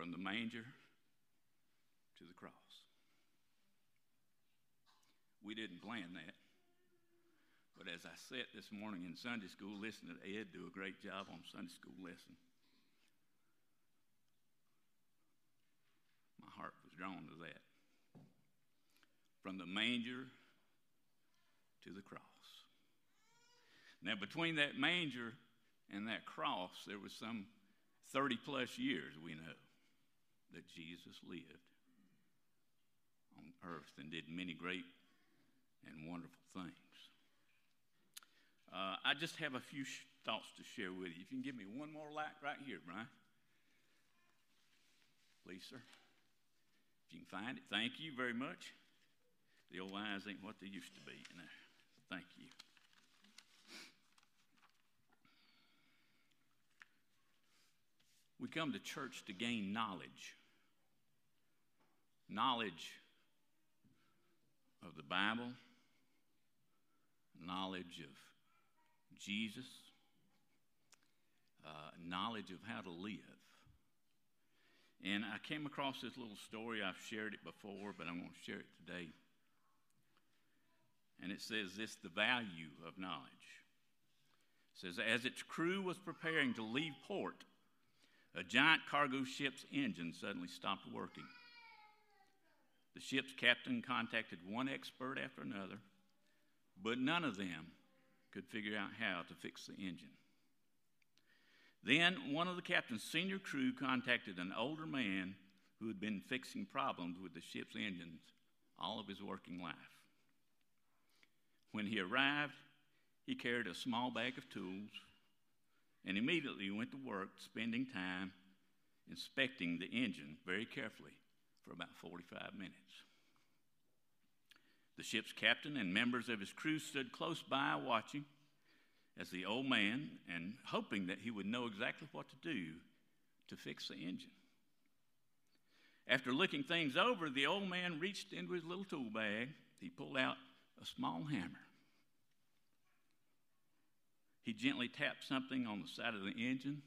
from the manger to the cross. We didn't plan that. But as I sat this morning in Sunday school listening to Ed do a great job on Sunday school lesson, my heart was drawn to that. From the manger to the cross. Now, between that manger and that cross, there was some 30 plus years, we know, that Jesus lived on earth and did many great and wonderful things. Uh, I just have a few sh- thoughts to share with you. If you can give me one more light right here, Brian. Please, sir. If you can find it. Thank you very much. The old eyes ain't what they used to be. Thank you. We come to church to gain knowledge. Knowledge of the Bible, knowledge of Jesus, uh, knowledge of how to live. And I came across this little story. I've shared it before, but I'm going to share it today. And it says this the value of knowledge. It says, as its crew was preparing to leave port, a giant cargo ship's engine suddenly stopped working. The ship's captain contacted one expert after another, but none of them could figure out how to fix the engine. Then one of the captain's senior crew contacted an older man who had been fixing problems with the ship's engines all of his working life. When he arrived, he carried a small bag of tools and immediately went to work, spending time inspecting the engine very carefully for about 45 minutes. The ship's captain and members of his crew stood close by watching as the old man and hoping that he would know exactly what to do to fix the engine. After looking things over, the old man reached into his little tool bag. He pulled out a small hammer. He gently tapped something on the side of the engine,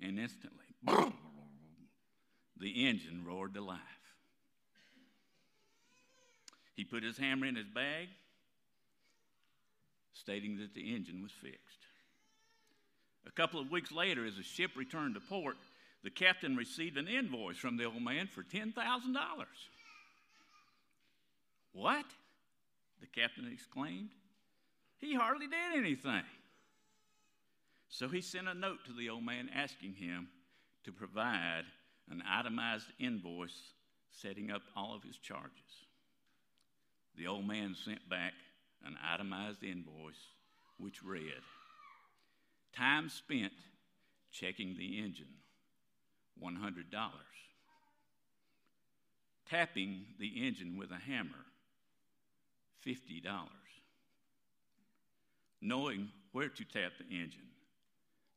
and instantly, boom, the engine roared to life. He put his hammer in his bag, stating that the engine was fixed. A couple of weeks later, as the ship returned to port, the captain received an invoice from the old man for $10,000. What? The captain exclaimed. He hardly did anything. So he sent a note to the old man asking him to provide an itemized invoice setting up all of his charges. The old man sent back an itemized invoice which read Time spent checking the engine, $100. Tapping the engine with a hammer, $50. Knowing where to tap the engine,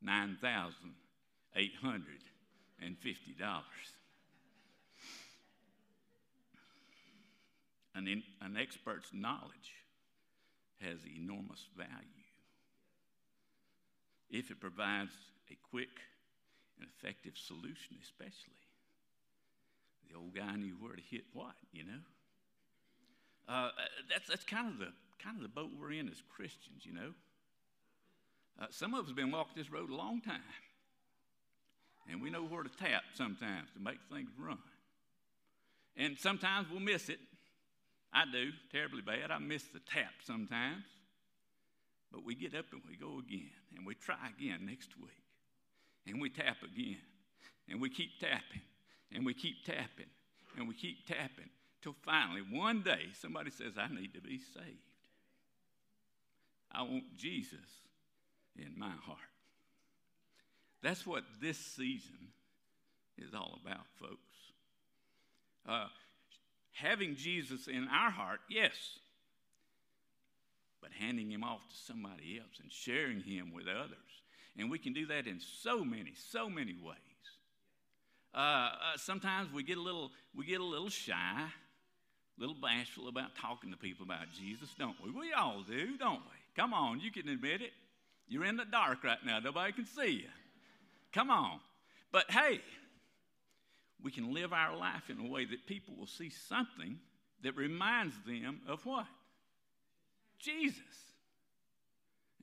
$9,850. An, in, an expert's knowledge has enormous value if it provides a quick and effective solution, especially. The old guy knew where to hit what, you know. Uh, that's that's kind of the kind of the boat we're in as Christians, you know. Uh, some of us have been walking this road a long time, and we know where to tap sometimes to make things run. And sometimes we'll miss it. I do, terribly bad. I miss the tap sometimes. But we get up and we go again, and we try again next week. And we tap again, and we keep tapping, and we keep tapping, and we keep tapping, till finally one day somebody says, I need to be saved. I want Jesus in my heart. That's what this season is all about, folks. Uh, having Jesus in our heart, yes, but handing him off to somebody else and sharing him with others. And we can do that in so many, so many ways. Uh, uh, sometimes we get a little, we get a little shy, a little bashful about talking to people about Jesus, don't we? We all do, don't we? Come on, you can admit it. You're in the dark right now. Nobody can see you. Come on. But hey, we can live our life in a way that people will see something that reminds them of what? Jesus.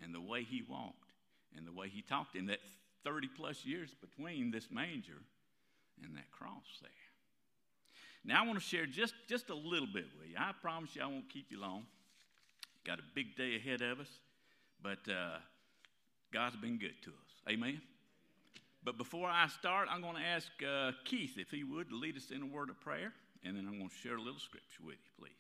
And the way he walked and the way he talked in that 30 plus years between this manger and that cross there. Now, I want to share just, just a little bit with you. I promise you I won't keep you long. Got a big day ahead of us, but uh, God's been good to us. Amen. But before I start, I'm going to ask uh, Keith if he would lead us in a word of prayer, and then I'm going to share a little scripture with you, please.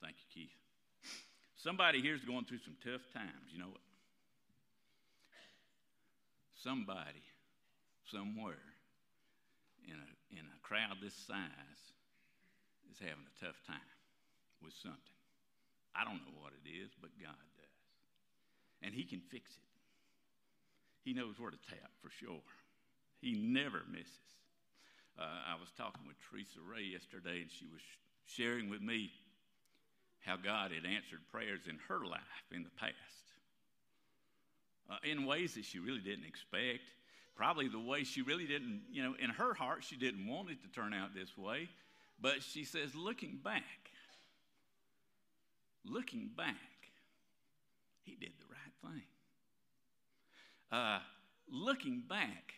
Thank you, Keith. Somebody here's going through some tough times. You know what? Somebody, somewhere, in a, in a crowd this size, is having a tough time with something. I don't know what it is, but God does. And He can fix it. He knows where to tap for sure. He never misses. Uh, I was talking with Teresa Ray yesterday, and she was sharing with me how God had answered prayers in her life in the past. Uh, in ways that she really didn't expect. Probably the way she really didn't, you know, in her heart, she didn't want it to turn out this way. But she says, looking back, looking back, he did the right thing. Uh, looking back,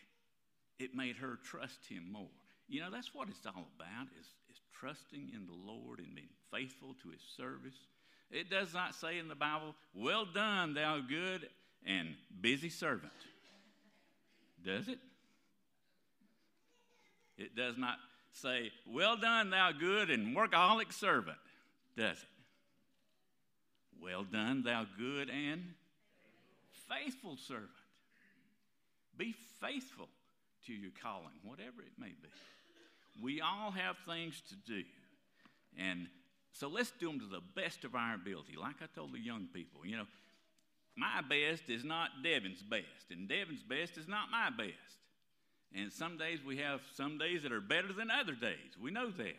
it made her trust him more. You know, that's what it's all about is, is trusting in the Lord and being faithful to his service. It does not say in the Bible, Well done, thou good and busy servant. Does it? It does not say, Well done, thou good and workaholic servant. Does it? Well done, thou good and faithful servant. Be faithful to your calling, whatever it may be. We all have things to do. And so let's do them to the best of our ability. Like I told the young people, you know, my best is not Devin's best, and Devin's best is not my best. And some days we have some days that are better than other days. We know that.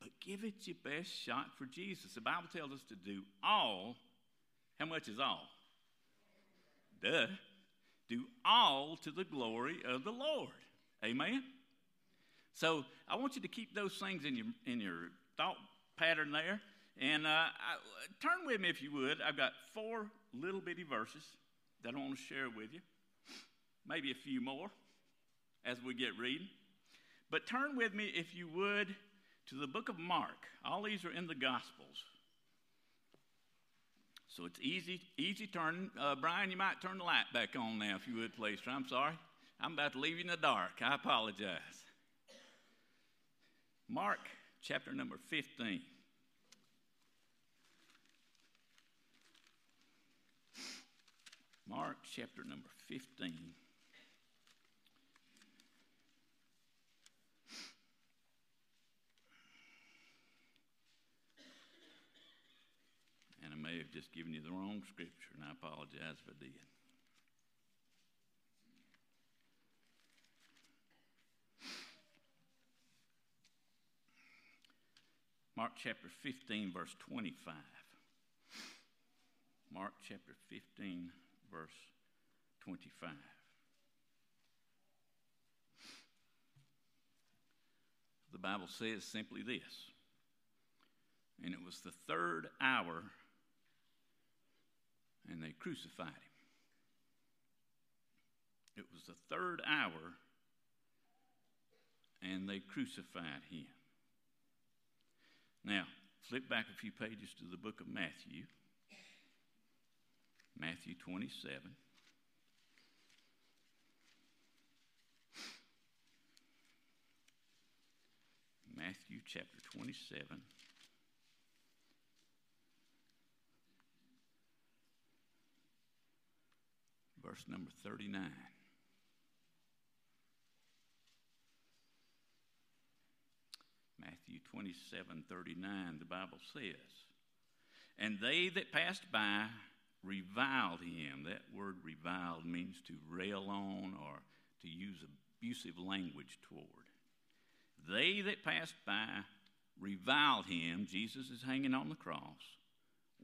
But give it your best shot for Jesus. The Bible tells us to do all. How much is all? Duh. Do all to the glory of the Lord. Amen? So I want you to keep those things in your, in your thought pattern there. And uh, I, turn with me if you would. I've got four little bitty verses that I want to share with you, maybe a few more as we get reading. But turn with me, if you would, to the book of Mark. All these are in the Gospels. So it's easy, easy turn. Uh, Brian, you might turn the light back on now, if you would, please. I'm sorry. I'm about to leave you in the dark. I apologize. Mark chapter number 15. Mark chapter number 15. And I may have just given you the wrong scripture, and I apologize if I did. Mark chapter 15, verse 25. Mark chapter 15, verse 25. The Bible says simply this And it was the third hour, and they crucified him. It was the third hour, and they crucified him. Now, flip back a few pages to the book of Matthew. Matthew 27. Matthew chapter 27. Verse number 39. Matthew 27 39, the Bible says, And they that passed by reviled him. That word reviled means to rail on or to use abusive language toward. They that passed by reviled him. Jesus is hanging on the cross,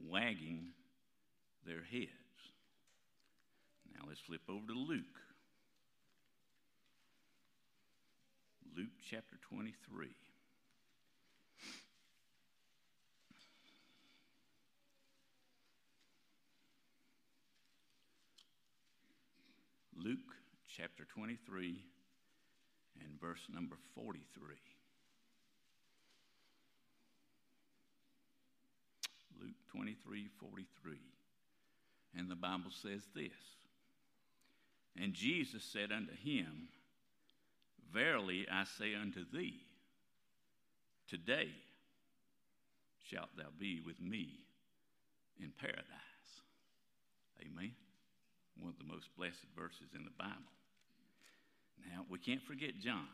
wagging their heads. Now let's flip over to Luke. Luke chapter 23. Luke chapter 23 and verse number 43. Luke 23 43. And the Bible says this And Jesus said unto him, Verily I say unto thee, today shalt thou be with me in paradise. Amen. One of the most blessed verses in the Bible. Now, we can't forget John.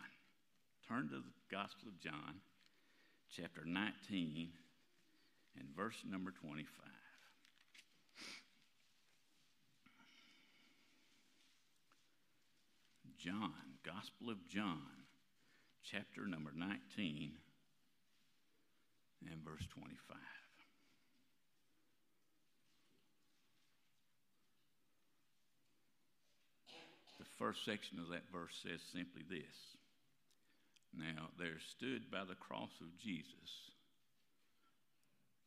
Turn to the Gospel of John, chapter 19, and verse number 25. John, Gospel of John, chapter number 19 and verse 25. First section of that verse says simply this Now there stood by the cross of Jesus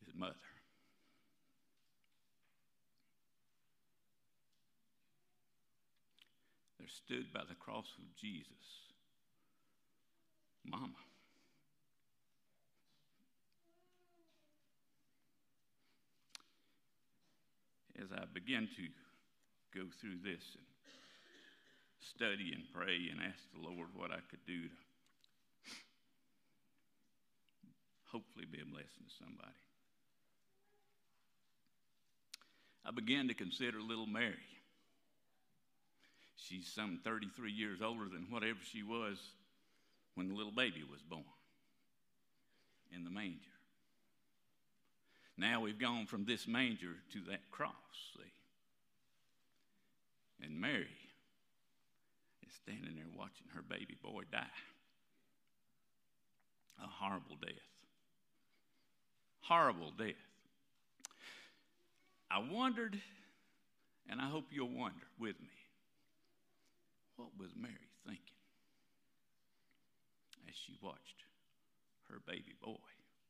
his mother. There stood by the cross of Jesus Mama. As I begin to go through this and study and pray and ask the Lord what I could do to hopefully be a blessing to somebody. I began to consider little Mary. She's some 33 years older than whatever she was when the little baby was born in the manger. Now we've gone from this manger to that cross, see. And Mary standing there watching her baby boy die. A horrible death. Horrible death. I wondered, and I hope you'll wonder with me, what was Mary thinking as she watched her baby boy?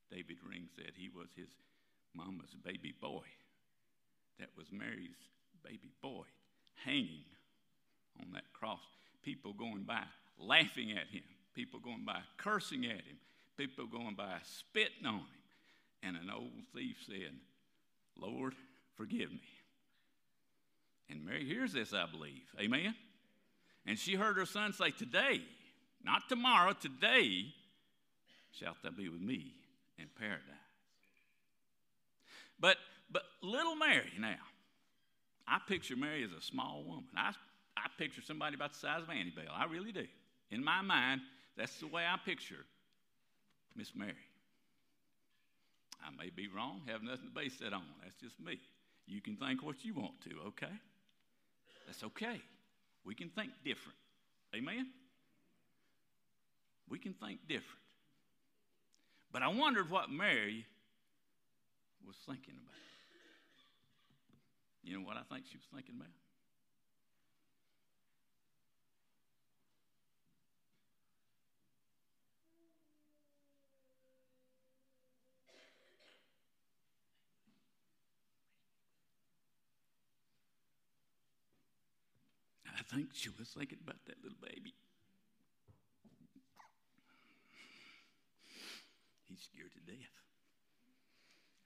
David Ring said he was his mama's baby boy. That was Mary's baby boy hanging on that cross. People going by laughing at him, people going by cursing at him, people going by spitting on him. And an old thief said, Lord, forgive me. And Mary hears this, I believe. Amen? And she heard her son say, Today, not tomorrow, today shalt thou be with me in paradise. But but little Mary now, I picture Mary as a small woman. I, I picture somebody about the size of Annie Bell. I really do. In my mind, that's the way I picture Miss Mary. I may be wrong, have nothing to base that on. That's just me. You can think what you want to, okay? That's okay. We can think different. Amen? We can think different. But I wondered what Mary was thinking about. You know what I think she was thinking about? I think she was thinking about that little baby. He's scared to death.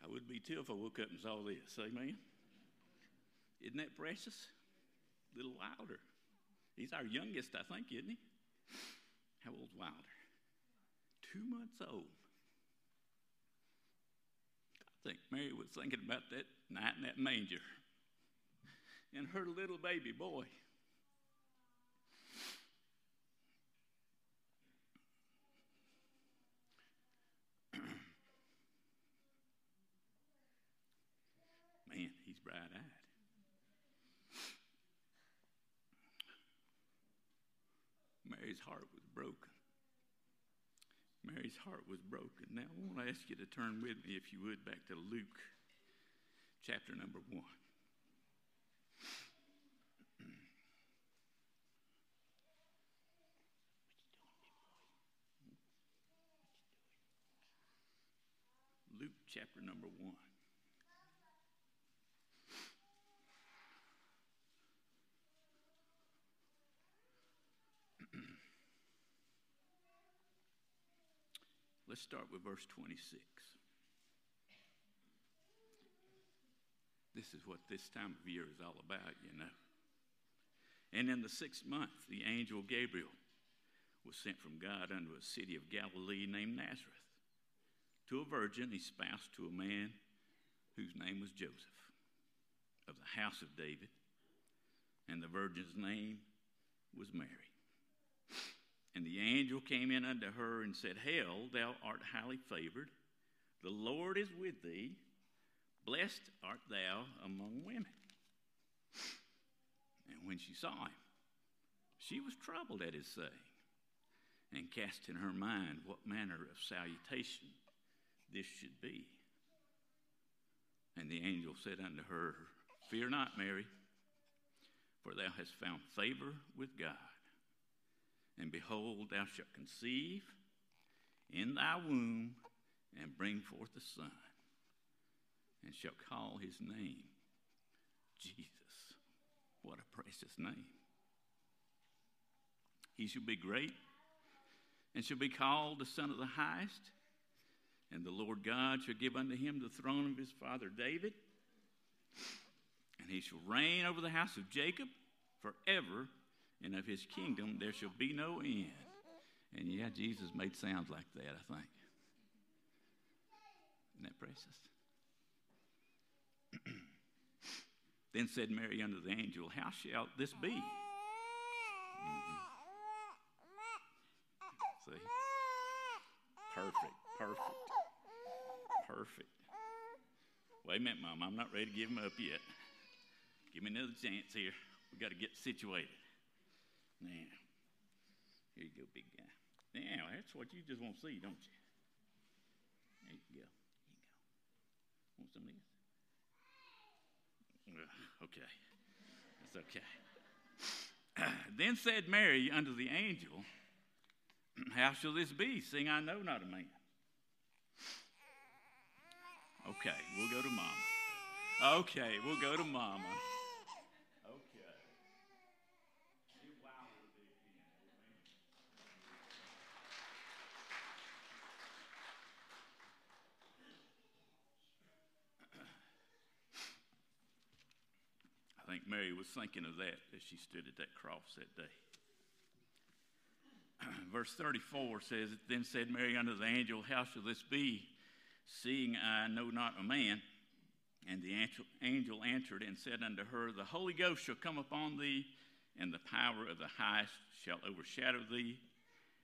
I would be too if I woke up and saw this. Amen. Isn't that precious? A Little Wilder. He's our youngest, I think, isn't he? How old's Wilder? Two months old. I think Mary was thinking about that night in that manger and her little baby boy. bright eyed. Mary's heart was broken. Mary's heart was broken. Now, I want to ask you to turn with me, if you would, back to Luke chapter number one. Luke chapter number one. Let's start with verse 26. This is what this time of year is all about, you know. And in the sixth month, the angel Gabriel was sent from God unto a city of Galilee named Nazareth to a virgin espoused to a man whose name was Joseph of the house of David, and the virgin's name was Mary. And the angel came in unto her and said, Hail, thou art highly favored. The Lord is with thee. Blessed art thou among women. And when she saw him, she was troubled at his saying, and cast in her mind what manner of salutation this should be. And the angel said unto her, Fear not, Mary, for thou hast found favor with God. And behold, thou shalt conceive in thy womb and bring forth a son, and shalt call his name Jesus. What a precious name. He shall be great and shall be called the Son of the Highest. And the Lord God shall give unto him the throne of his father David, and he shall reign over the house of Jacob forever, and of his kingdom there shall be no end. And yeah, Jesus made sounds like that, I think. Isn't that precious? then said Mary unto the angel, How shall this be? Mm-hmm. See? Perfect, perfect, perfect. Wait a minute, Mom. I'm not ready to give him up yet. Give me another chance here. we got to get situated. Now, here you go, big guy. Now, that's what you just want to see, don't you? There you go. There you go. Want some of this? Uh, okay. That's okay. then said Mary unto the angel, How shall this be, seeing I know not a man? Okay, we'll go to mama. Okay, we'll go to mama. Think Mary was thinking of that as she stood at that cross that day. Verse 34 says, Then said Mary unto the angel, How shall this be, seeing I know not a man? And the angel answered and said unto her, The Holy Ghost shall come upon thee, and the power of the highest shall overshadow thee.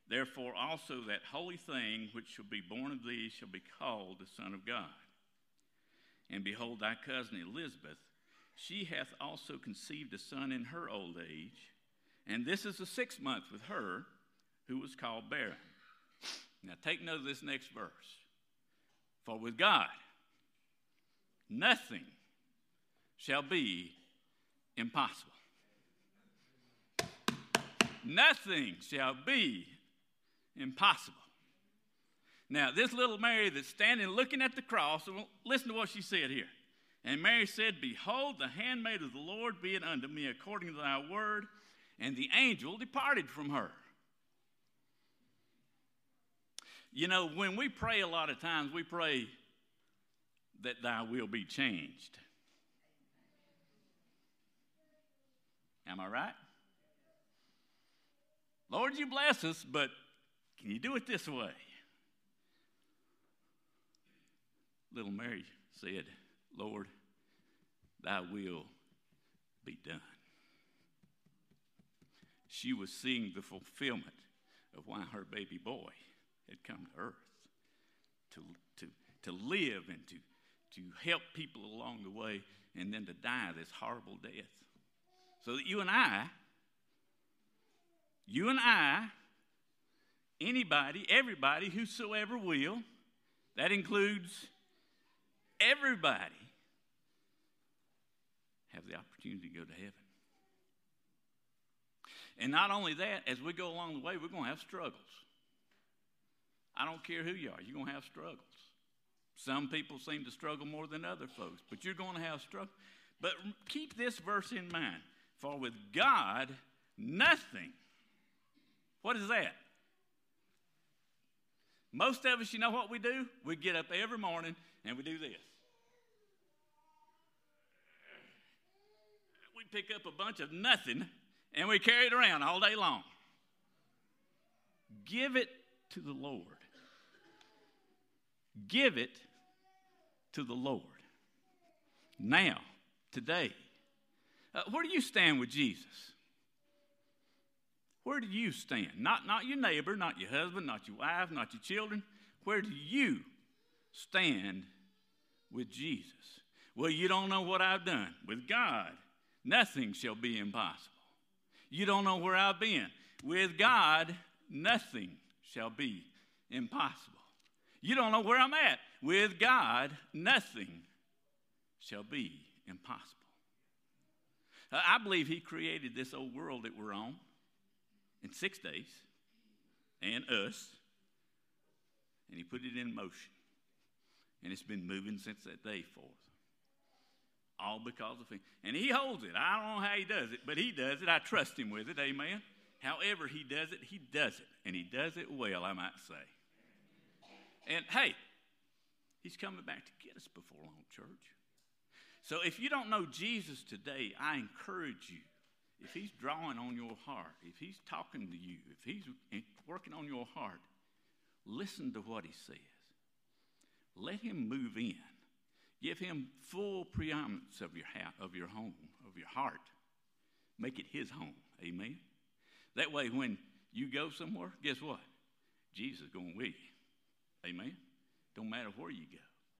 Therefore also that holy thing which shall be born of thee shall be called the Son of God. And behold, thy cousin Elizabeth, she hath also conceived a son in her old age, and this is the sixth month with her, who was called barren. Now take note of this next verse. For with God, nothing shall be impossible. Nothing shall be impossible. Now, this little Mary that's standing looking at the cross, listen to what she said here. And Mary said, Behold, the handmaid of the Lord, be it unto me according to thy word. And the angel departed from her. You know, when we pray a lot of times, we pray that thy will be changed. Am I right? Lord, you bless us, but can you do it this way? Little Mary said, Lord, thy will be done. She was seeing the fulfillment of why her baby boy had come to earth to, to, to live and to, to help people along the way and then to die this horrible death. So that you and I, you and I, anybody, everybody, whosoever will, that includes everybody, have the opportunity to go to heaven. And not only that, as we go along the way, we're going to have struggles. I don't care who you are, you're going to have struggles. Some people seem to struggle more than other folks, but you're going to have struggle. But keep this verse in mind for with God, nothing. What is that? Most of us, you know what we do? We get up every morning and we do this. We pick up a bunch of nothing and we carry it around all day long. Give it to the Lord. Give it to the Lord. Now, today, uh, where do you stand with Jesus? Where do you stand? Not, not your neighbor, not your husband, not your wife, not your children. Where do you stand with Jesus? Well, you don't know what I've done. With God, nothing shall be impossible. You don't know where I've been. With God, nothing shall be impossible. You don't know where I'm at. With God, nothing shall be impossible. Uh, I believe He created this old world that we're on in six days and us, and He put it in motion. And it's been moving since that day forth. All because of Him. And He holds it. I don't know how He does it, but He does it. I trust Him with it. Amen. However, He does it, He does it. And He does it well, I might say. And hey, He's coming back to get us before long, church. So if you don't know Jesus today, I encourage you. If he's drawing on your heart, if he's talking to you, if he's working on your heart, listen to what he says. Let him move in. Give him full preeminence of your, ha- of your home, of your heart. Make it his home. Amen. That way, when you go somewhere, guess what? Jesus is going with you. Amen. Don't matter where you go.